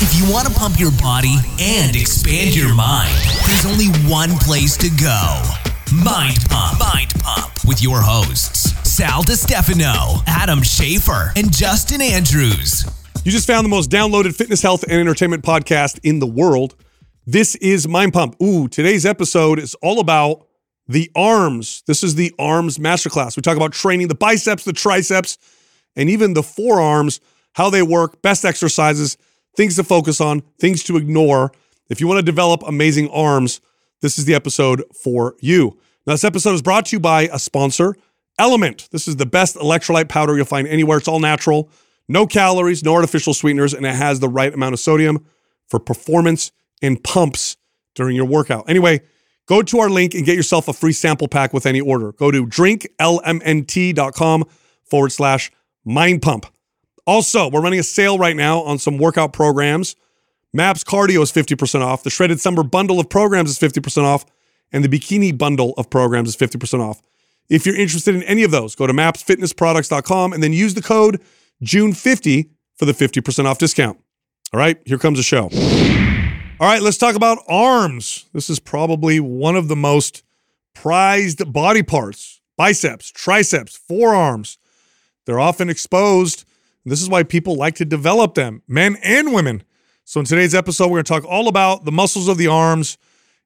If you want to pump your body and expand your mind, there's only one place to go. Mind Pump. Mind Pump with your hosts, Sal DiStefano, Adam Schafer, and Justin Andrews. You just found the most downloaded fitness, health, and entertainment podcast in the world. This is Mind Pump. Ooh, today's episode is all about the arms. This is the arms masterclass. We talk about training the biceps, the triceps, and even the forearms, how they work, best exercises, things to focus on, things to ignore. If you want to develop amazing arms, this is the episode for you. Now, this episode is brought to you by a sponsor, LMNT. This is the best electrolyte powder you'll find anywhere. It's all natural, no calories, no artificial sweeteners, and it has the right amount of sodium for performance and pumps during your workout. Anyway, go to our link and get yourself a free sample pack with any order. Go to drinklmnt.com forward slash mind pump. Also, we're running a sale right now on some workout programs. MAPS Cardio is 50% off. The Shredded Summer bundle of programs is 50% off. And the Bikini bundle of programs is 50% off. If you're interested in any of those, go to mapsfitnessproducts.com and then use the code June50 for the 50% off discount. All right, here comes the show. All right, let's talk about arms. This is probably one of the most prized body parts biceps, triceps, forearms. They're often exposed. This is why people like to develop them, men and women. So, in today's episode, we're going to talk all about the muscles of the arms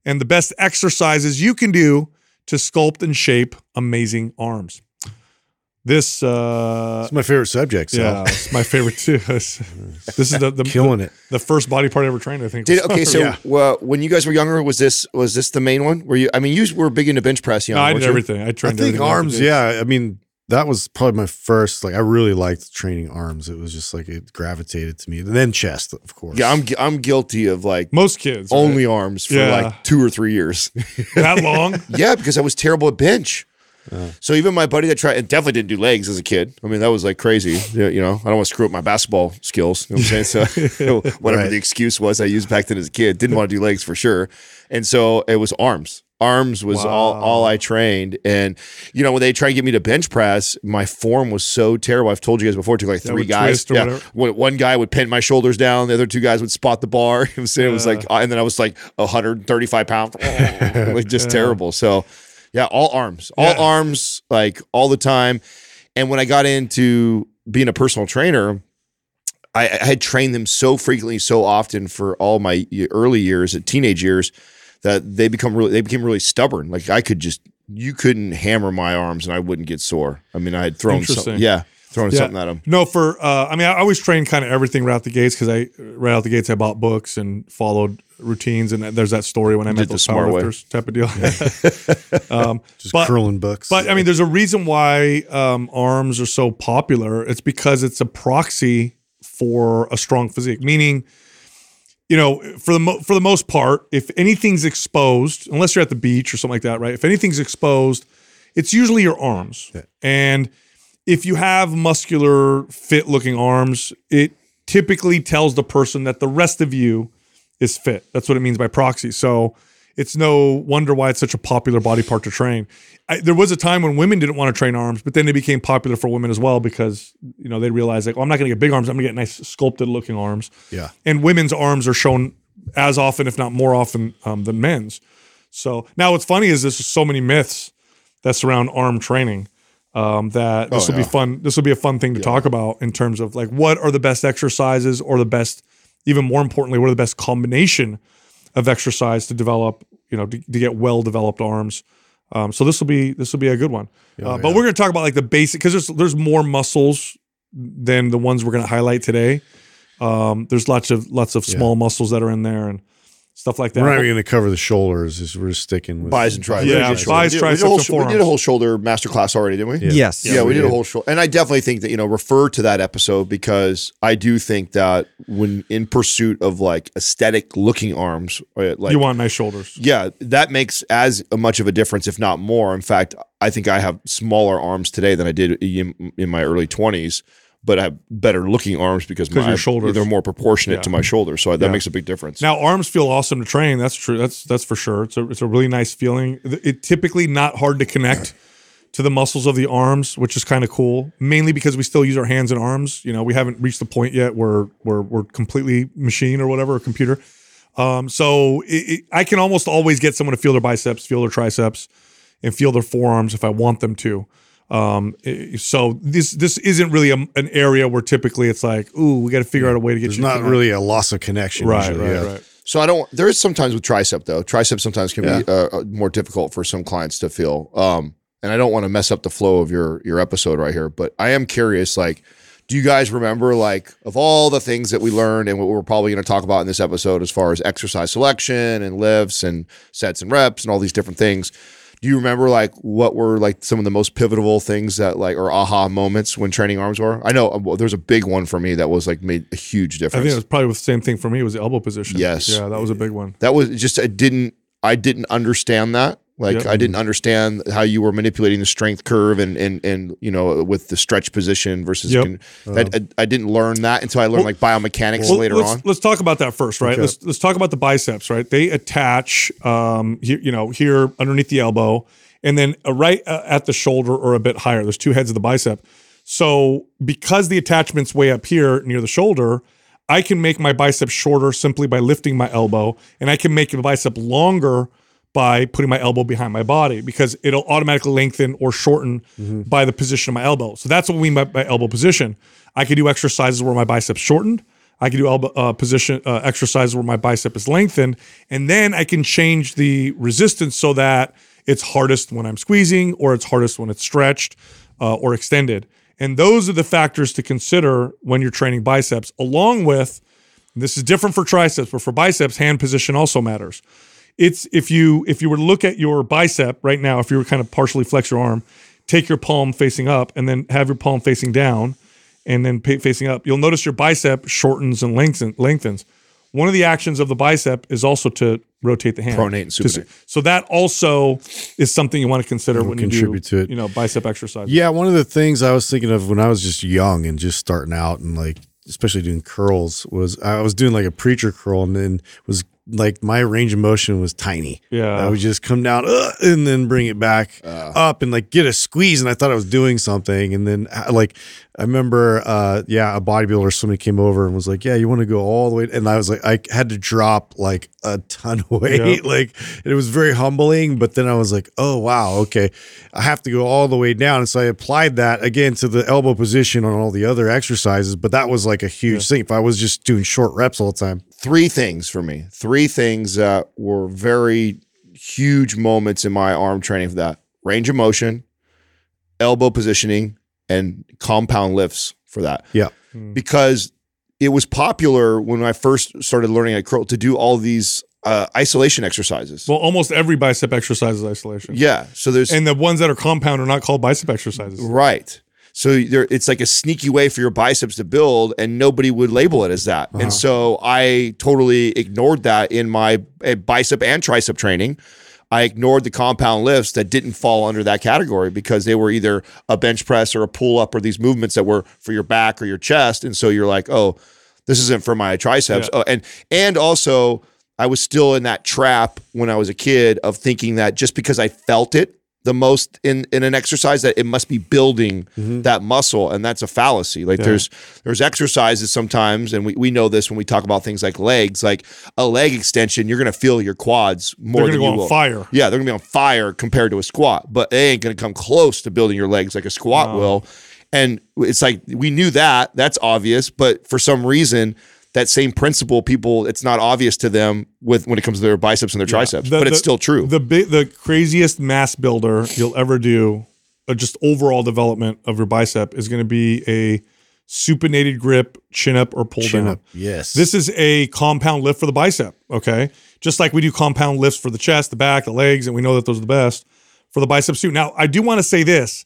and the best exercises you can do to sculpt and shape amazing arms. This, uh, It's my favorite subject. So. yeah, it's my favorite too. this is the, the Killing the, it. The first body part I ever trained, I think. Did okay? So Yeah. well, when you guys were younger, was this was this the main one? Were you? I mean, you were big into bench press, young. no, I did you? everything. I I trained. think everything off arms. Yeah, I mean that was probably my first. Like I really liked training arms. It was just like it gravitated to me. And then chest, of course. Yeah, I'm I'm guilty of like Most kids right? only arms for Yeah. like two or three years. that long. yeah, because I was terrible at bench. So even my buddy that tried and definitely didn't do legs as a kid. I mean, that was like crazy. You you know, I don't want to screw up my basketball skills. You know what I'm saying? So whatever Right. the excuse was I used back then as a kid, didn't want to do legs for sure. And so it was arms. Arms was all all I trained. And you know, when they try to get me to bench press, my form was so terrible. I've told you guys before, it took like three guys. whatever. One guy would pin my shoulders down, the other two guys would spot the bar. It was, it was like, and then I was like 135 pounds, like just terrible. So, yeah, all arms, all Yeah. arms, like all the time. And when I got into being a personal trainer, I, I had trained them so frequently, so often for all my early years, at teenage years, that they become really, they became really stubborn. Like I could just, you couldn't hammer my arms and I wouldn't get sore. I mean, I had thrown, something, yeah, thrown Yeah. something at them. No, for uh, I mean, I always trained kind of everything right out the gates because I right out the gates I bought books and followed routines, and there's that story when I met the those smart way. powerlifters type of deal. um, just but- curling books. but I mean, there's a reason why um, arms are so popular. It's because it's a proxy for a strong physique. Meaning, you know, for the mo- for the most part, if anything's exposed, unless you're at the beach or something like that, right? If anything's exposed, it's usually your arms. And if you have muscular, fit-looking arms, it typically tells the person that the rest of you is fit. That's what it means by proxy. So it's no wonder why it's such a popular body part to train. I, there was a time when women didn't want to train arms, but then it became popular for women as well because you know they realized like, oh, I'm not going to get big arms. I'm going to get nice sculpted looking arms. yeah, And women's arms are shown as often, if not more often, um, than men's. So now what's funny is there's so many myths that surround arm training um, that this will be fun. This will be a fun thing to talk about in terms of like what are the best exercises or the best, even more importantly, what are the best combination of exercise to develop, you know, to, to get well developed arms. Um, so this will be this will be a good one. uh, but we're going to talk about like the basic because there's there's more muscles than the ones we're going to highlight today. Um, there's lots of lots of small muscles that are in there, and stuff like that. We're not even going to cover the shoulders. Just, we're just sticking with Buys and triceps. Yeah, We did- buys, we did- we did a whole and sh- We did a whole shoulder masterclass already, didn't we? Yes. Yeah, we did a whole shoulder, and I definitely think that you know refer to that episode because I do think that when in pursuit of like aesthetic looking arms, uh, like you want nice shoulders. yeah, that makes as much of a difference, if not more. In fact, I think I have smaller arms today than I did in, in my early twenties, but I have better looking arms because my your shoulders- they're more proportionate Yeah. to my shoulders, so that Yeah. makes a big difference. Now arms feel awesome to train. That's true. That's that's for sure. It's a it's a really nice feeling. It typically not hard to connect to the muscles of the arms, which is kind of cool. Mainly because we still use our hands and arms. You know, we haven't reached the point yet where where we're completely machine or whatever, or computer. Um, so it, it, I can almost always get someone to feel their biceps, feel their triceps, and feel their forearms if I want them to. Um, so this this isn't really a, an area where typically it's like, ooh, we got to figure out a way to get There's you. to not connect. really a loss of connection. right, usually, right, yeah. right. So I don't. There is sometimes with tricep though. Tricep sometimes can be Yeah. uh, uh, more difficult for some clients to feel. Um, and I don't want to mess up the flow of your your episode right here, but I am curious. Like, do you guys remember like of all the things that we learned and what we're probably going to talk about in this episode as far as exercise selection and lifts and sets and reps and all these different things? Do you remember like what were like some of the most pivotal things that like or aha moments when training arms were? I know well, there's a big one for me that was like made a huge difference. I think it was probably the same thing for me. It Was the elbow position? Yes. Yeah, that was a big one. that was just I didn't I didn't understand that. Like Yep. I didn't understand how you were manipulating the strength curve and and and you know with the stretch position versus. Yep. con- I, I, I didn't learn that until I learned like biomechanics Well, later let's, on. Let's talk about that first, right? Okay. Let's let's talk about the biceps, right? They attach, um, here, you know, here underneath the elbow, and then uh, right uh, at the shoulder or a bit higher. There's two heads of the bicep. So because the attachment's way up here near the shoulder, I can make my bicep shorter simply by lifting my elbow, and I can make the bicep longer by putting my elbow behind my body because it'll automatically lengthen or shorten by the position of my elbow. So that's what we mean by, by elbow position. I can do exercises where my biceps shortened. I can do elbow uh, position uh, exercises where my bicep is lengthened, and then I can change the resistance so that it's hardest when I'm squeezing, or it's hardest when it's stretched uh, or extended. And those are the factors to consider when you're training biceps, along with this is different for triceps, but for biceps, hand position also matters. It's if you if you were to look at your bicep right now, if you were kind of partially flex your arm, take your palm facing up, and then have your palm facing down, and then facing up, you'll notice your bicep shortens and lengthen, lengthens. One of the actions of the bicep is also to rotate the hand. Pronate and supinate. So that also is something you want to consider when you do contribute to it. you know bicep exercise. Yeah, one of the things I was thinking of when I was just young and just starting out and like especially doing curls was I was doing like a preacher curl and then was like my range of motion was tiny. Yeah. I would just come down uh, and then bring it back up and like get a squeeze and I thought I was doing something and then uh, like I remember uh yeah a bodybuilder somebody came over and was like yeah you want to go all the way and I was like I had to drop like a ton of weight Yeah. like it was very humbling but then I was like oh wow okay I have to go all the way down and so I applied that again to the elbow position on all the other exercises but that was like a huge thing if I was just doing short reps all the time three things for me. Three things that were very huge moments in my arm training for that range of motion, elbow positioning, and compound lifts for that. yeah Because it was popular when I first started learning at curl to do all these uh, isolation exercises. Well, almost every bicep exercise is isolation. yeah. So there's And the ones that are compound are not called bicep exercises. Right. So there, it's like a sneaky way for your biceps to build, and nobody would label it as that. Uh-huh. And so I totally ignored that in my uh, bicep and tricep training. I ignored the compound lifts that didn't fall under that category because they were either a bench press or a pull up or these movements that were for your back or your chest. And so you're like, oh, this isn't for my triceps. Yeah. Oh, and and also I was still in that trap when I was a kid of thinking that just because I felt it the most in in an exercise that it must be building mm-hmm. that muscle and that's a fallacy. Like Yeah. there's there's exercises sometimes and we, we know this when we talk about things like legs like a leg extension you're going to feel your quads more They're than gonna go you on will. fire. yeah they're going to be on fire compared to a squat but they ain't going to come close to building your legs like a squat will. And it's like we knew that that's obvious but for some reason that same principle people it's not obvious to them with when it comes to their biceps and their triceps The- but it's still true The big, the craziest mass builder you'll ever do, uh, just overall development of your bicep is going to be a supinated grip, chin up, or pull Chin down. up. Yes. This is a compound lift for the bicep. Okay. Just like we do compound lifts for the chest, the back, the legs, and we know that those are the best for the bicep too. Now, I do want to say this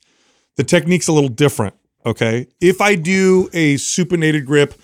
the technique's a little different. Okay. If I do a supinated grip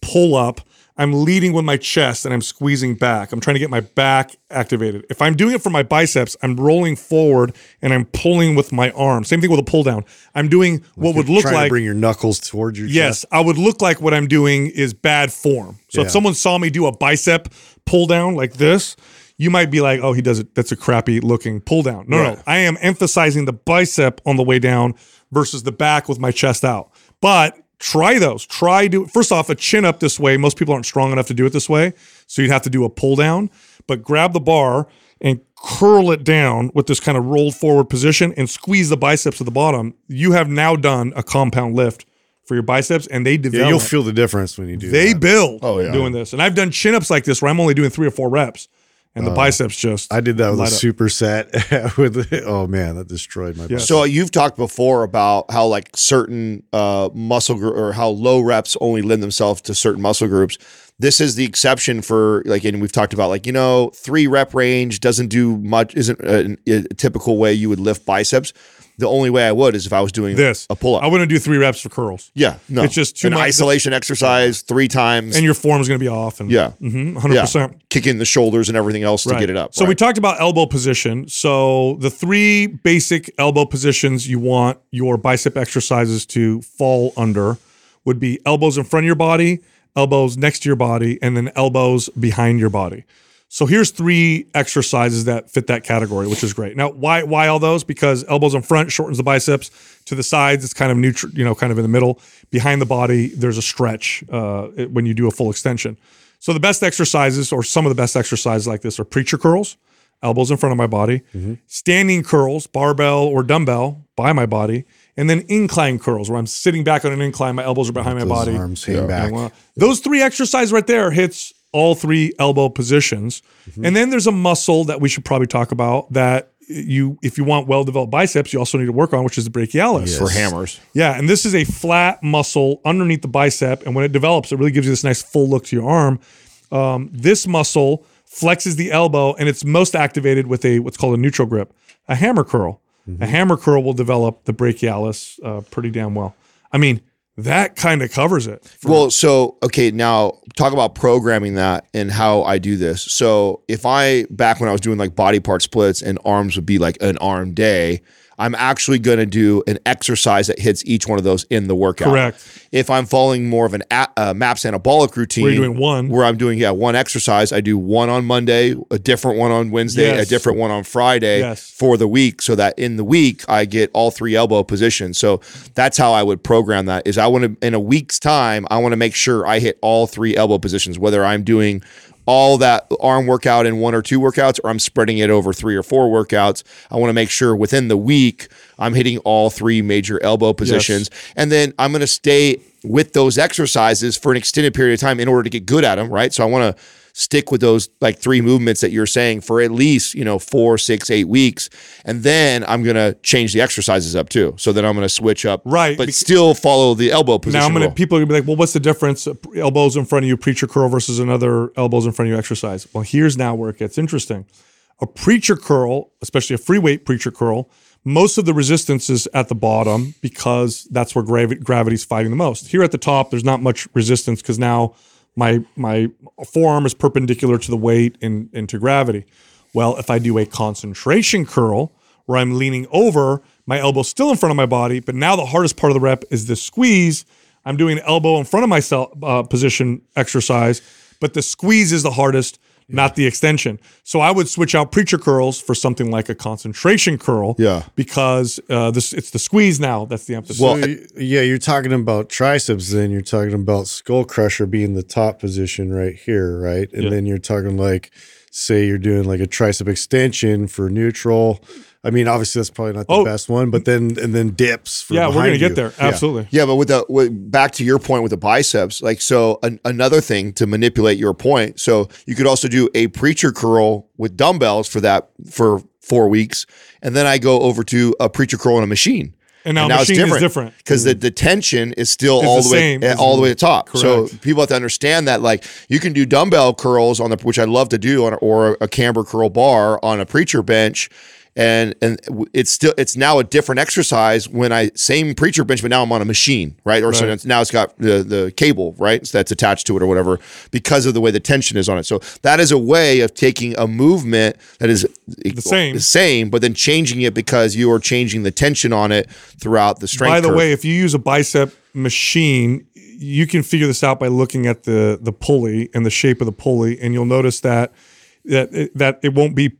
pull up, I'm leading with my chest and I'm squeezing back. I'm trying to get my back activated. If I'm doing it for my biceps, I'm rolling forward and I'm pulling with my arm. Same thing with a pull down. I'm doing what would look like to bring your knuckles towards your chest. Yes, chest. I would look like what I'm doing is bad form. So if someone saw me do a bicep pull down like this, you might be like, "Oh, he does it. That's a crappy looking pull down." No, Right. no, I am emphasizing the bicep on the way down versus the back with my chest out. But try those. Try do first off a chin up this way. Most people aren't strong enough to do it this way, so you'd have to do a pull down. But grab the bar and curl it down with this kind of rolled forward position and squeeze the biceps at the bottom. You have now done a compound lift for your biceps, and they develop. Yeah, you'll feel the difference when you do they that. build Oh, yeah. doing this. And I've done chin ups like this where I'm only doing three or four reps, and the biceps just. Uh, I did that with a superset. with oh man, that destroyed my. Yeah. bicep. So you've talked before about how like certain uh, muscle gr- or how low reps only lend themselves to certain muscle groups. This is the exception for like, and we've talked about like you know three rep range doesn't do much, isn't a, a typical way you would lift biceps. The only way I would is if I was doing this a pull up. I wouldn't do three reps for curls, yeah, no, It's just too an much- isolation exercise three times. and your form's going to be off. And yeah, mm-hmm 100%. yeah, kicking the shoulders and everything else to get it up. So we talked about elbow position. So the three basic elbow positions you want your bicep exercises to fall under would be elbows in front of your body, elbows next to your body, and then elbows behind your body. So here's three exercises that fit that category, which is great. Now, why why all those? Because elbows in front shortens the biceps. To the sides, it's kind of neutral, you know, kind of in the middle. Behind the body, there's a stretch uh, when you do a full extension. So the best exercises, or some of the best exercises like this, are preacher curls, elbows in front of my body, standing curls, barbell or dumbbell by my body, and then incline curls where I'm sitting back on an incline, my elbows are behind my body. arms hang back. Those three exercises right there hits all three elbow positions. And then there's a muscle that we should probably talk about that you if you want well developed biceps, you also need to work on, which is the brachialis. for hammers. Yeah, and this is a flat muscle underneath the bicep, and when it develops, it really gives you this nice full look to your arm. Um, this muscle flexes the elbow, and it's most activated with a what's called a neutral grip, a hammer curl. A hammer curl will develop the brachialis uh, pretty damn well. I mean, that kind of covers it. Well, so okay, now talk about programming that and how I do this. So if I back when I was doing like body part splits and arms would be like an arm day, I'm actually going to do an exercise that hits each one of those in the workout. Correct. If I'm following more of an a, uh, MAPS anabolic routine, Where you're doing one. where I'm doing yeah one exercise, I do one on Monday, a different one on Wednesday, a different one on Friday Yes. for the week, so that in the week I get all three elbow positions. So that's how I would program that. Is I want to in a week's time, I want to make sure I hit all three elbow positions, whether I'm doing all that arm workout in one or two workouts or I'm spreading it over three or four workouts. I want to make sure within the week I'm hitting all three major elbow positions. And then I'm going to stay with those exercises for an extended period of time in order to get good at them, right? So I want to stick with those like three movements that you're saying for at least, you know, four, six, eight weeks. And then I'm going to change the exercises up too. So then I'm going to switch up, Right, But still follow the elbow position. now I'm gonna rule. people are gonna be like, well, what's the difference? Uh, Elbows in front of you, preacher curl versus another elbows in front of you exercise. Well, here's now where it gets interesting. A preacher curl, especially a free weight preacher curl, most of the resistance is at the bottom because that's where gravi- gravity's fighting the most. Here at the top, there's not much resistance because now my my forearm is perpendicular to the weight and, and to gravity. Well, if I do a concentration curl where I'm leaning over, my elbow's still in front of my body, but now the hardest part of the rep is the squeeze. I'm doing elbow in front of myself uh, position exercise, but the squeeze is the hardest, not the extension. So I would switch out preacher curls for something like a concentration curl. Yeah. because uh, this it's the squeeze now that's the emphasis. Well, So, yeah, you're talking about triceps, then you're talking about skull crusher being the top position right here, right? And Yeah. then you're talking like, say you're doing like a tricep extension for neutral. I mean, obviously that's probably not the Oh. best one, but then and then dips. For yeah, we're gonna behind get there. Absolutely. Yeah, but with the with, back to your point with the biceps, like so an, another thing to manipulate your point. So you could also do a preacher curl with dumbbells for that for four weeks, and then I go over to a preacher curl on a machine. And now machine is different. because the, the tension is still Is all the the, way same. eh, all the way to the top. So people have to understand that like you can do dumbbell curls on the which I love to do on or a camber curl bar on a preacher bench. And and it's still it's now a different exercise when I same preacher bench, but now I'm on a machine, right? Or so Right. it's, now it's got the the cable, right? So that's attached to it or whatever, because of the way the tension is on it. So that is a way of taking a movement that is the same. the same, but then changing it because you are changing the tension on it throughout the strength. By the curve. way, if you use a bicep machine, you can figure this out by looking at the the pulley and the shape of the pulley, and you'll notice that that it, that it won't be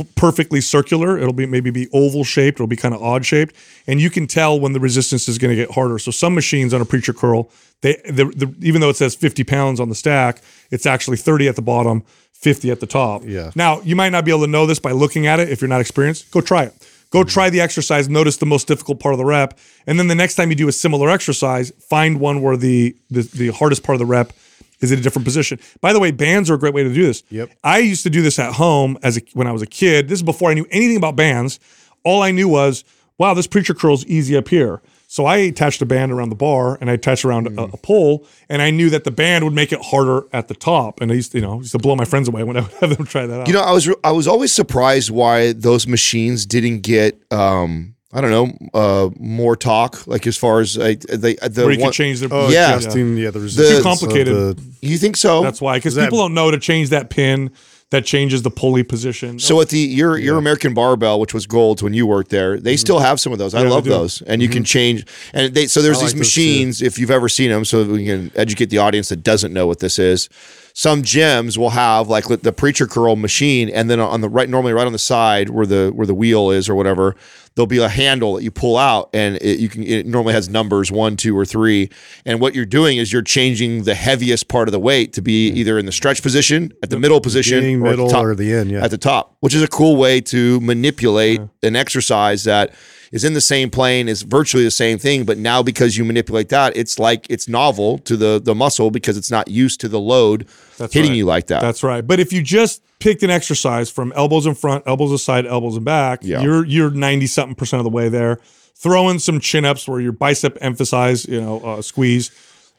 f- perfectly circular. It'll be maybe be oval shaped. It'll be kind of odd shaped, and you can tell when the resistance is going to get harder. So some machines on a preacher curl, they the, the even though it says 50 pounds on the stack, it's actually 30 at the bottom, 50 at the top. Yeah. Now you might not be able to know this by looking at it if you're not experienced. Go try it. Go mm-hmm. try the exercise. Notice the most difficult part of the rep, and then the next time you do a similar exercise, find one where the the, the hardest part of the rep is it a different position. By the way, bands are a great way to do this. Yep. I used to do this at home as a, when I was a kid. This is before I knew anything about bands. All I knew was, wow, this preacher curl's easy up here. So I attached a band around the bar and I attached around a, a pole, and I knew that the band would make it harder at the top. And I used, to, you know, used to blow my friends away when I would have them try that out. You know, I was I was always surprised why those machines didn't get um I don't know uh more talk like as far as like they the where you one, can change their Oh, Yeah. adjusting, yeah, the resistance. of complicated. the- you think so? That's why, because Is that- people don't know to change that pin that changes the pulley position. so at the your your American barbell, which was gold when you worked there, they still have some of those. I Mm-hmm. Yeah, love they do. those, and you can change. And they so there's I these like machines. If you've ever seen them, so we can educate the audience that doesn't know what this is. Some gyms will have like the preacher curl machine, and then on the right, normally right on the side where the where the wheel is or whatever, there'll be a handle that you pull out, and it, you can. It normally has numbers one, two, or three. And what you're doing is you're changing the heaviest part of the weight to be either in the stretch position, at the middle position, beginning, or at the middle, top or the end, yeah. at the top, which is a cool way to manipulate an exercise that is in the same plane, is virtually the same thing, but now because you manipulate that, it's like it's novel to the the muscle because it's not used to the load That's hitting right. you like that. That's right. But if you just picked an exercise from elbows in front, elbows aside, elbows in back, Yeah. you're you're ninety something percent of the way there. Throw in some chin ups where your bicep emphasize, you know, uh, squeeze.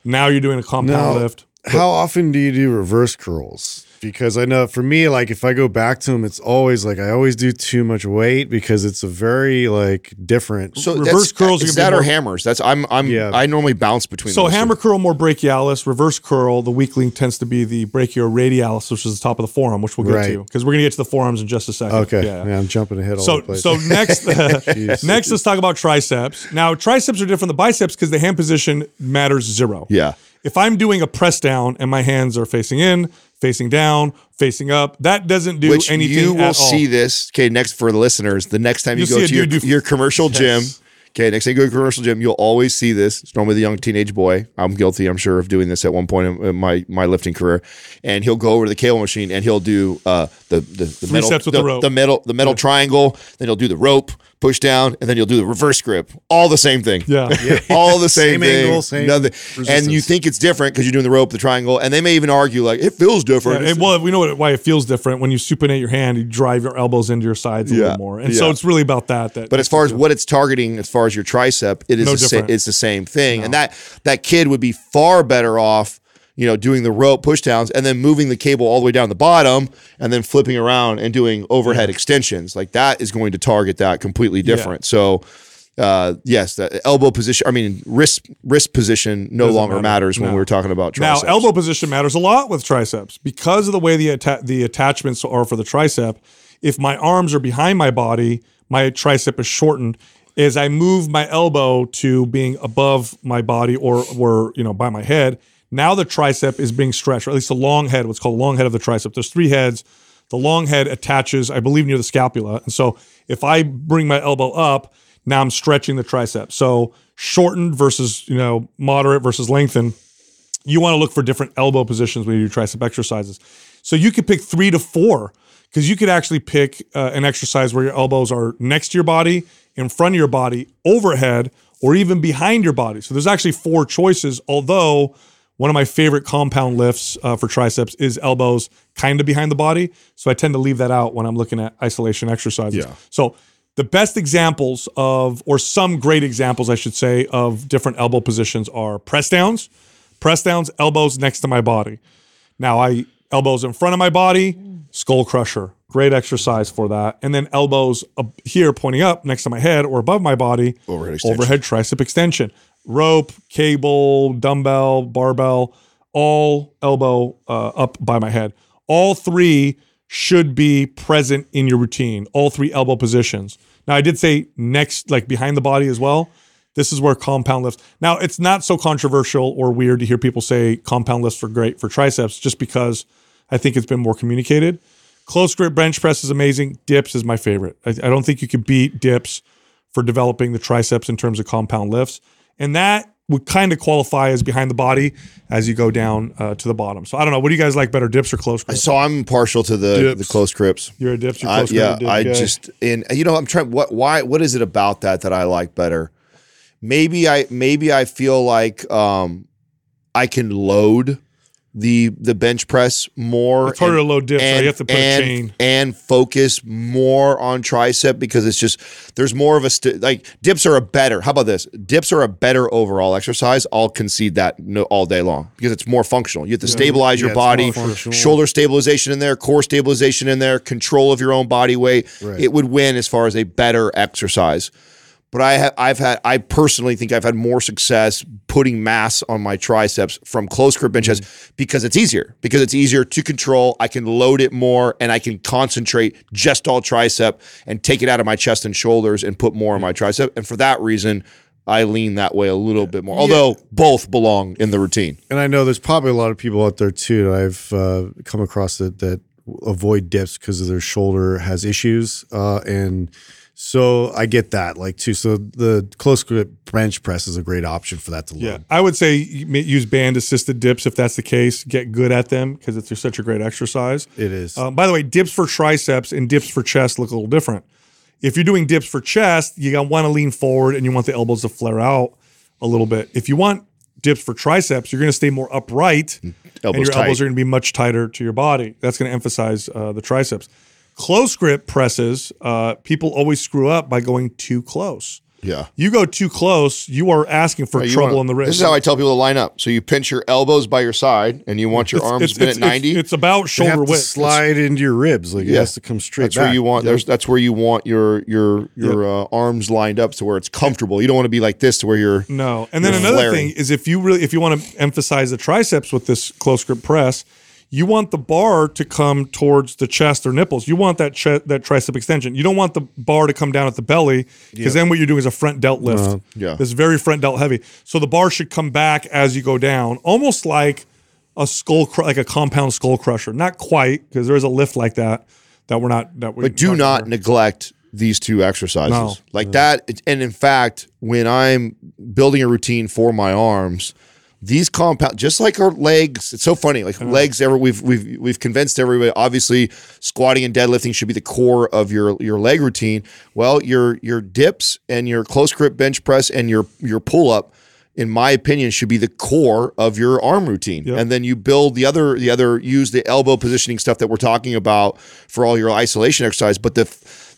Now you're doing a compound Now, lift. how often do you do reverse curls? Because I know for me, like if I go back to them, it's always like I always do too much weight because it's a very like different. so reverse curls are is gonna be that or more- hammers? That's I'm I'm Yeah. I normally bounce between. So those two. hammer curl more brachialis, reverse curl. The weak link tends to be the brachioradialis, which is the top of the forearm, which we'll get Right. to because we're gonna get to the forearms in just a second. okay, Yeah. yeah. I'm jumping ahead all So the so next Jeez. next let's talk about triceps. Now triceps are different than biceps because the hand position matters zero. Yeah. If I'm doing a press down and my hands are facing in, facing down, facing up, that doesn't do Which anything you will see this. Okay, next for the listeners, the next time you You'll go to your, do- your commercial gym. Okay, next time you go to commercial gym, you'll always see this. It's normally the young teenage boy. I'm guilty, I'm sure, of doing this at one point in, my my lifting career. And he'll go over to the cable machine and he'll do uh, the the, the metal the, the the metal the metal triangle. Then he'll do the rope, push down, and then you'll do the reverse grip. All the same thing. Yeah. Yeah. all the same, Same thing. angle, same Nothing. And you think it's different because you're doing the rope, the triangle, and they may even argue like it feels different. Yeah, and, well, we know what, why it feels different when you supinate your hand. You drive your elbows into your sides a Yeah, little more, and so it's really about that. That But as far as what it's targeting, as far as your tricep, it is No the sa- it's the same thing. And that that kid would be far better off, you know, doing the rope pushdowns and then moving the cable all the way down the bottom and then flipping around and doing overhead extensions. Like that is going to target that completely different. So uh, yes, the elbow position. I mean, wrist wrist position no Doesn't longer matter. matters when No. we're talking about Now, triceps. elbow position matters a lot with triceps because of the way the atta- the attachments are for the tricep. If my arms are behind my body, my tricep is shortened. As I move my elbow to being above my body or or you know by my head, now the tricep is being stretched, or at least the long head, what's called the long head of the tricep. There's three heads. The long head attaches, I believe, near the scapula, and so if I bring my elbow up, now I'm stretching the tricep. So shortened versus you know moderate versus lengthened you want to look for different elbow positions when you do tricep exercises. So you could pick three to four because you could actually pick uh, an exercise where your elbows are next to your body, in front of your body, overhead, or even behind your body. So there's actually four choices. Although one of my favorite compound lifts uh, for triceps is elbows kind of behind the body. So I tend to leave that out when I'm looking at isolation exercises. Yeah. So the best examples of, or some great examples, I should say, of different elbow positions are press downs, press downs, elbows next to my body. Now I elbows in front of my body, skull crusher, great exercise for that, and then elbows up here pointing up next to my head or above my body, Overhead extension. overhead tricep extension, rope, cable, dumbbell, barbell, all elbow uh, up by my head. All three should be present in your routine. All three elbow positions. Now I did say next, like behind the body as well. This is where compound lifts. Now it's not so controversial or weird to hear people say compound lifts are great for triceps, just because I think it's been more communicated. Close grip bench press is amazing. Dips is my favorite. I, I don't think you could beat dips for developing the triceps in terms of compound lifts. And that would kind of qualify as behind the body as you go down uh, to the bottom. So I don't know. What do you guys like better, dips or close grip? So I'm partial to the Dips. the close grips. You're a dips, you're close yeah, grip. I just and you know I'm trying. What why what is it about that that I like better? Maybe I maybe I feel like um I can load the the bench press more. It's harder and- to load dips, so you have to put a chain. and focus more on tricep because it's just there's more of a st- like dips are a better. How about this? Dips are a better overall exercise. I'll concede that no, all day long because it's more functional. You have to stabilize your Yeah, it's body, shoulder stabilization in there, core stabilization in there, control of your own body weight. Right. It would win as far as a better exercise. But I have, I've had, I personally think I've had more success putting mass on my triceps from close grip benches Mm-hmm. because it's easier. Because it's easier to control. I can load it more, and I can concentrate just all tricep and take it out of my chest and shoulders and put more on my tricep. And for that reason, I lean that way a little bit more. Although both belong in the routine. and I know there's probably a lot of people out there too that I've uh, come across that that avoid dips because of their shoulder has issues, uh, and so I get that like too. So the close grip bench press is a great option for that to load. Yeah, I would say use band assisted dips if that's the case. Get good at them because it's such a great exercise. It is. Um, by the way, dips for triceps and dips for chest look a little different. If you're doing dips for chest, you want to lean forward and you want the elbows to flare out a little bit. If you want dips for triceps, you're going to stay more upright, and Elbows your elbows are going to be much tighter to your body. That's going to emphasize uh, the triceps. Close grip presses, uh, people always screw up by going too close. Yeah. You go too close, you are asking for You trouble wanna- in the wrist. This is how I tell people to line up. So you pinch your elbows by your side, and you want your It's- arms it's, bent it's, at ninety. It's, it's about shoulder have to width. slide into your ribs. Like it has to come straight That's back. where you want. There's that's where you want your your your uh, arms lined up to where it's comfortable. You don't want to be like this to where you're. No, and then You're another flaring. thing is if you really if you want to emphasize the triceps with this close grip press, you want the bar to come towards the chest or nipples. You want that that tricep extension. You don't want the bar to come down at the belly because then what you're doing is a front delt lift. Uh-huh. yeah. This very front delt heavy. So the bar should come back as you go down, almost like a skull cr- like a compound skull crusher. Not quite because there is a lift like that that we're not that we But do not neglect these two exercises No. like that. And in fact, when I'm building a routine for my arms, these compound just like our legs. It's so funny. Like uh-huh. legs, ever we've we've we've convinced everybody. Obviously, squatting and deadlifting should be the core of your your leg routine. Well, your your dips and your close grip bench press and your your pull up. In my opinion, should be the core of your arm routine, Yep. and then you build the other the other use the elbow positioning stuff that we're talking about for all your isolation exercise. But the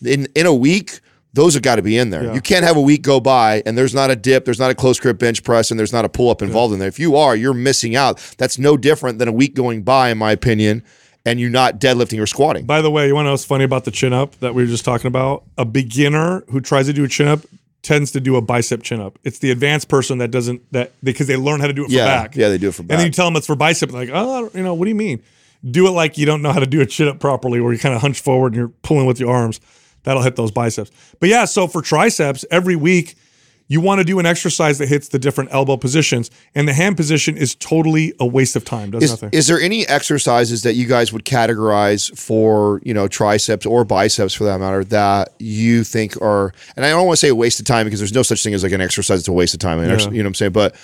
in in a week, those have got to be in there. Yeah. You can't have a week go by and there's not a dip, there's not a close grip bench press, and there's not a pull up involved in there. If you are, you're missing out. That's no different than a week going by, in my opinion, and you're not deadlifting or squatting. By the way, you want to know what's funny about the chin up that we were just talking about? A beginner who tries to do a chin up tends to do a bicep chin up. It's the advanced person that doesn't that because they learn how to do it for yeah, back. yeah, they do it for back. And then you tell them it's for bicep, like, oh, you know, what do you mean? Do it like you don't know how to do a chin up properly, where you kind of hunch forward and you're pulling with your arms. That'll hit those biceps. But yeah, so for triceps, every week you want to do an exercise that hits the different elbow positions, and the hand position is totally a waste of time. Does is, nothing. is there any exercises that you guys would categorize for you know triceps or biceps for that matter that you think are and I don't want to say a waste of time because there's no such thing as like an exercise that's a waste of time. Yeah. you know what I'm saying? But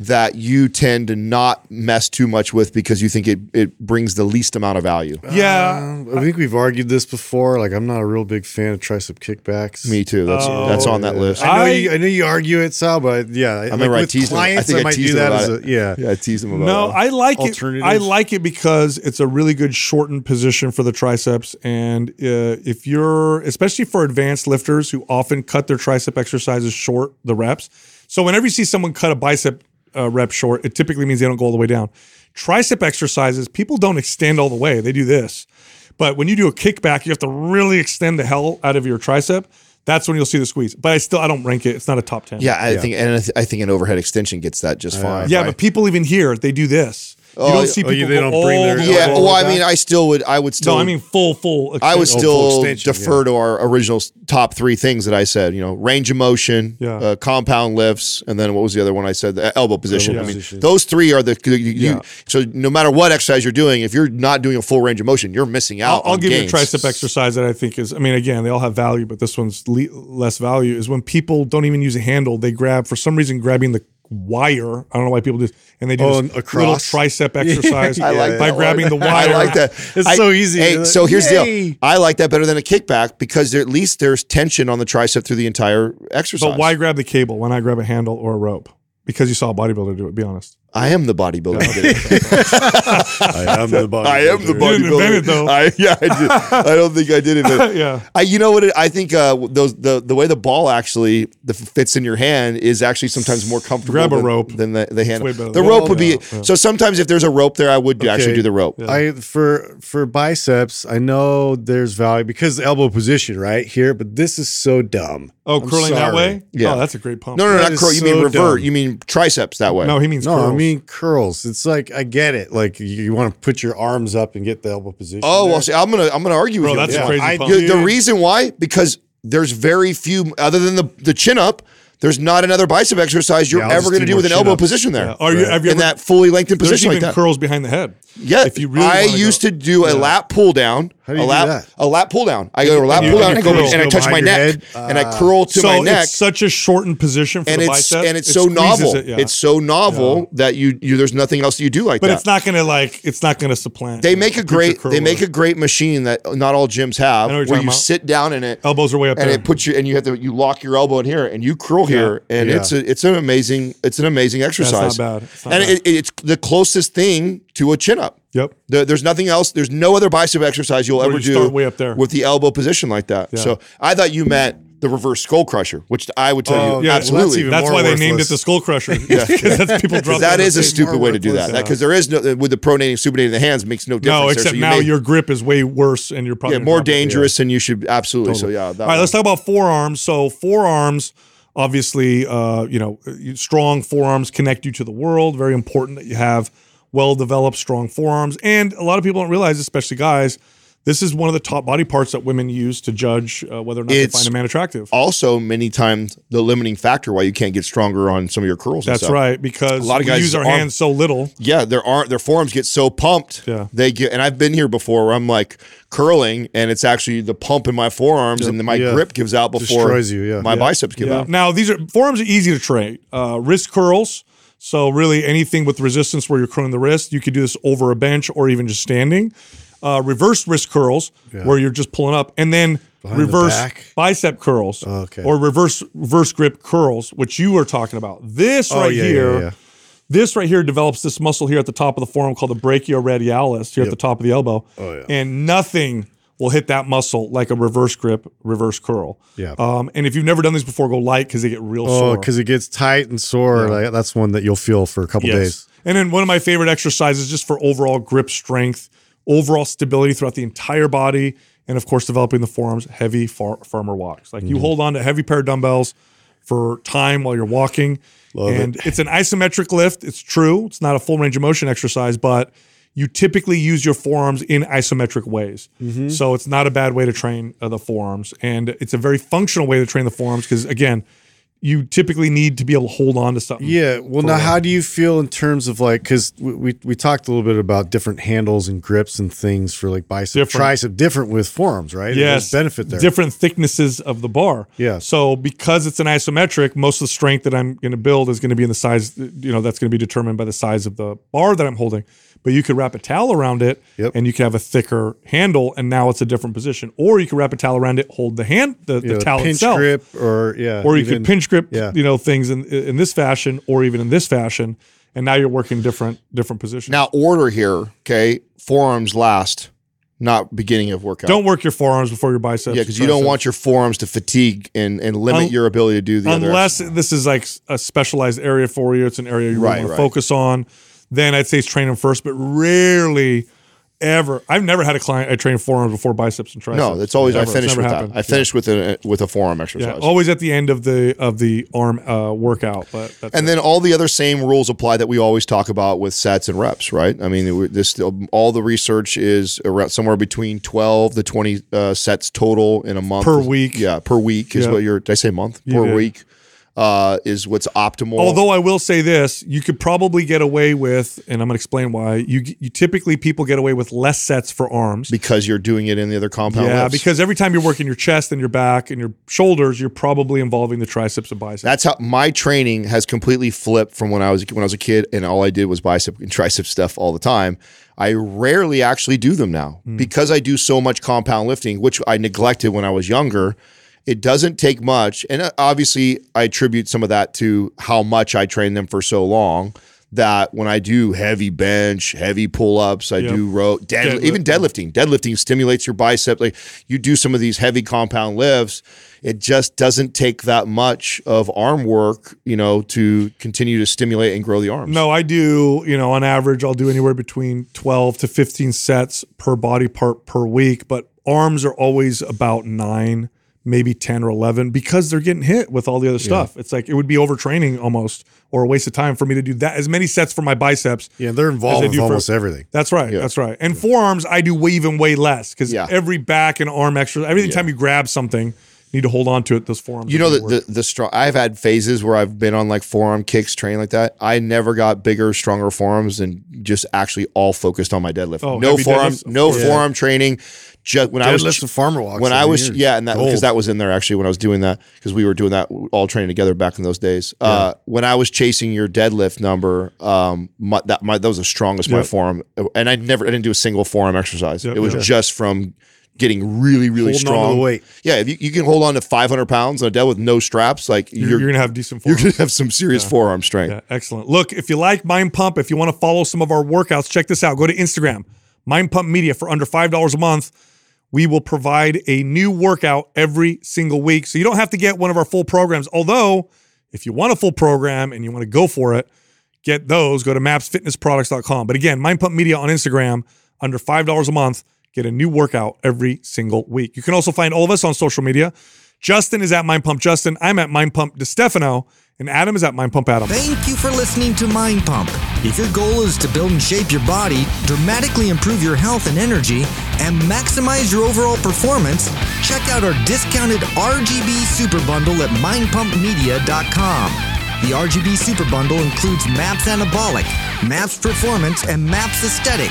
that you tend to not mess too much with because you think it, it brings the least amount of value. Yeah. Um, I think we've argued this before. Like, I'm not a real big fan of tricep kickbacks. Me too. That's that's on that list. I know, I- you, I know you argue it, Sal, but yeah, I remember I with teased him. I think I might teased do him that about as a yeah. yeah, I teased him about it. No. I like it. I like it because it's a really good shortened position for the triceps, and uh, if you're, especially for advanced lifters who often cut their tricep exercises short, the reps. So whenever you see someone cut a bicep uh, rep short, it typically means they don't go all the way down. Tricep exercises, people don't extend all the way; they do this. But when you do a kickback, you have to really extend the hell out of your tricep. That's when you'll see the squeeze. But I still, I don't rank it. It's not a top ten. yeah, I think and I, th- I think an overhead extension gets that just fine. yeah. right? But people even here, they do this. You Oh, don't see oh, people you- they don't bring their- yeah. all Well, way I mean, back. I still would. I would still. No, I mean full, full. I would still full extension, defer to our original top three things that I said. You know, range of motion, Yeah. uh, compound lifts, and then what was the other one I said? The elbow position. Elbow I mean, position. those three are the. You, you- Yeah. So no matter what exercise you're doing, if you're not doing a full range of motion, you're missing I'll, out. I'll give gains. you a tricep exercise that I think is. I mean, again, they all have value, but this one's le- less value. Is when people don't even use a handle; they grab for some reason grabbing the wire. I don't know why people do, this. and they do Oh, this little tricep exercise I like by grabbing the wire. I like that. It's I- so easy. Hey, so here's the deal. I like that better than a kickback because there, at least there's tension on the tricep through the entire exercise. But why grab the cable when I grab a handle or a rope? Because you saw a bodybuilder do it. Be honest. I am the bodybuilder. I am the bodybuilder. I am the You didn't it, bodybuilder. though. I, yeah, I, did. I don't think I did it. But Yeah. I, you know what? It, I think uh, those the the way the ball actually the, fits in your hand is actually sometimes more comfortable. Grab a than, rope. than the, the hand. way better The than- rope Well, would be yeah, yeah. so. Sometimes if there's a rope there, I would do- actually do the rope. I for for biceps, I know there's value because the elbow position right here, but this is so dumb. Oh, I'm curling that way? Yeah. Oh, that's a great pump. No, no, no, That not is curl. You mean revert. dumb. You mean triceps that way. No, he means No, curls. I mean curls. It's like I get it. Like you, you want to put your arms up and get the elbow position. Oh there. well, see, I'm gonna I'm gonna argue Bro, with you. that's this a crazy I pump. You- the reason why because there's very few other than the the chin up. There's not another bicep exercise you're Yeah, ever going to do do with an elbow chin-ups. position there. Yeah. Are you, have you in ever, that fully lengthened position there's position even like that. curls behind the head. Yeah, If you really I used go- to do a Yeah. lat pull down. How do a you do lap, that? a lat pull down. I go to a lat pull down and and, I go and I touch my neck head. and I ah. curl to so my neck. it's such a shortened position for and the it's bicep. and it's It so squeezes novel. it, yeah. It's so novel that you you there's nothing else you do like but that. it's not gonna like it's not gonna supplant. they make a great they make a great machine that not all gyms have know what you're where you about. sit down in it elbows are way up and there. it puts you and you have to you lock your elbow in here and you curl here and Yeah. it's a, it's an amazing it's an amazing exercise. bad. It's not and bad. It, it's the closest thing to a chin up. Yep. There- there's nothing else. There's no other bicep exercise you'll Where ever you do way up there. with the elbow position like that. Yeah. So I thought you meant the reverse skull crusher, which I would tell Oh, you yeah, well, absolutely. that's even That's more why they named it the skull crusher. yeah. that's people drop that is a stupid way to do that. worthless. Because there is no with the pronating supinating the hands makes no difference. No, except So you now may- your grip is way worse and you're probably yeah more dangerous and you should absolutely. So yeah. That All right, one. let's talk about forearms. So forearms, obviously, uh, you know, strong forearms connect you to the world. Very important that you have well-developed, strong forearms. And a lot of people don't realize, especially guys, this is one of the top body parts that women use to judge uh, whether or not It's- they find a man attractive. also many times the limiting factor why you can't get stronger on some of your curls. and That's right, because A lot of we guys use our hands so little. Yeah, their arm, their forearms get so pumped. Yeah. they get, and I've been here before where I'm like curling, and it's actually the pump in my forearms, and then my Yeah. grip gives out before Destroys you, yeah. my Yeah. biceps give Yeah. out. Now these are forearms are easy to train. Uh, wrist curls. So really anything with resistance where you're curling the wrist, you could do this over a bench or even just standing. Uh, reverse wrist curls where you're just pulling up, and then Behind reverse back? bicep curls okay. or reverse reverse grip curls, which you were talking about. This Oh, right yeah, yeah, here. yeah. This right here develops this muscle here at the top of the forearm called the brachioradialis here at the top of the elbow. Oh, yeah. And nothing will hit that muscle like a reverse grip, reverse curl. Yeah. Um, and if you've never done these before, go light because they get real Oh, sore. because it gets tight and sore. Like, that's one that you'll feel for a couple Yes. days. And then one of my favorite exercises just for overall grip strength, overall stability throughout the entire body, and of course developing the forearms, heavy far- farmer walks. Like Mm-hmm. you hold on to a heavy pair of dumbbells for time while you're walking. Love and it's an isometric lift. It's true. It's not a full range of motion exercise, but you typically use your forearms in isometric ways. Mm-hmm. So it's not a bad way to train uh, the forearms. And it's a very functional way to train the forearms because, again, you typically need to be able to hold on to something. Yeah. Well, now how do you feel in terms of like because we, we we talked a little bit about different handles and grips and things for like bicep, Different. tricep, different with forearms, right? Yes, There's benefit there. Different thicknesses of the bar. Yeah. So because it's an isometric, most of the strength that I'm going to build is going to be in the size. You know, that's going to be determined by the size of the bar that I'm holding. But you could wrap a towel around it, Yep. and you could have a thicker handle, and now it's a different position. Or you could wrap a towel around it, hold the hand, the, the know, towel pinch itself, grip or yeah, or you even- could pinch grip, yeah. you know, things in in this fashion, or even in this fashion, and now you're working different different positions. Now, order here, okay? Forearms last, not beginning of workout. don't work your forearms before your biceps. yeah, because you don't want your forearms to fatigue and, and limit Un- your ability to do the other. unless this is like a specialized area for you, it's an area you really Right, want right. to focus on. Then I'd say it's train them first, but rarely ever. I've never had a client I train forearms before biceps and triceps. No, that's always. I finish with never that. I finish with a with a forearm exercise. yeah, always at the end of the of the arm uh, workout. But that's and it. then all the other same rules apply that we always talk about with sets and reps, right? I mean, this all the research is around somewhere between twelve to twenty uh, sets total in a month Per week. Yeah, per week is Yeah. what you're. Did I say month? Per week uh, is what's optimal. Although I will say this, you could probably get away with, and I'm going to explain why. You you typically people get away with less sets for arms. because you're doing it in the other compound. yeah, lifts. because every time you're working your chest and your back and your shoulders, you're probably involving the triceps and biceps. That's how my training has completely flipped from when I was when I was a kid and all I did was bicep and tricep stuff all the time. I rarely actually do them now Hmm. because I do so much compound lifting, which I neglected when I was younger. It doesn't take much, and uh, obviously I attribute some of that to how much I trained them for so long. That when I do heavy bench, heavy pull ups, I Yep. do row, dead, Deadlift. even deadlifting. Deadlifting stimulates your bicep. Like you do some of these heavy compound lifts, it just doesn't take that much of arm work, you know, to continue to stimulate and grow the arms. No, I do, you know, on average, I'll do anywhere between 12 to 15 sets per body part per week, but arms are always about nine, maybe 10 or 11 because they're getting hit with all the other stuff. It's like it would be overtraining almost or a waste of time for me to do that as many sets for my biceps. Yeah, they're involved they with do for- almost everything. That's right. That's right. And forearms, I do way, even way less because Yeah. every back and arm exercise, every time you grab something, you need to hold on to it. Those forearms. You know really the, work. the the strong. I've had phases where I've been on like forearm kicks, train like that. I never got bigger, stronger forearms, and just actually all focused on my deadlift. Oh, no heavy forearm, deadlifts? No course. forearm training. Just when I was Deadlifts and farmer walks. when I was you're yeah, and that because that was in there actually when I was doing that because we were doing that all training together back in those days. Uh, when I was chasing your deadlift number, um, my, that my that was the strongest my Yep. forearm, and I never I didn't do a single forearm exercise. Yep, it was yep. just from getting really really Holding on to strong the weight. Yeah, if you, you can hold on to 500 pounds on a dead with no straps, like you're, you're you're going to have decent you're gonna have some serious forearm strength. Yeah, excellent. Look, if you like Mind Pump, if you want to follow some of our workouts, check this out. Go to Instagram, Mind Pump Media for under $5 a month. We will provide a new workout every single week. So you don't have to get one of our full programs. Although, if you want a full program and you want to go for it, get those. Go to mapsfitnessproducts.com. But again, Mind Pump Media on Instagram, under $5 a month. Get a new workout every single week. You can also find all of us on social media. Justin is at Mind Pump Justin. I'm at Mind Pump DeStefano. And Adam is at Mind Pump Adam. Thank you for listening to Mind Pump. If your goal is to build and shape your body, dramatically improve your health and energy, and maximize your overall performance, check out our discounted RGB Super Bundle at mindpumpmedia.com. The RGB Super Bundle includes MAPS Anabolic, MAPS Performance, and MAPS Aesthetic.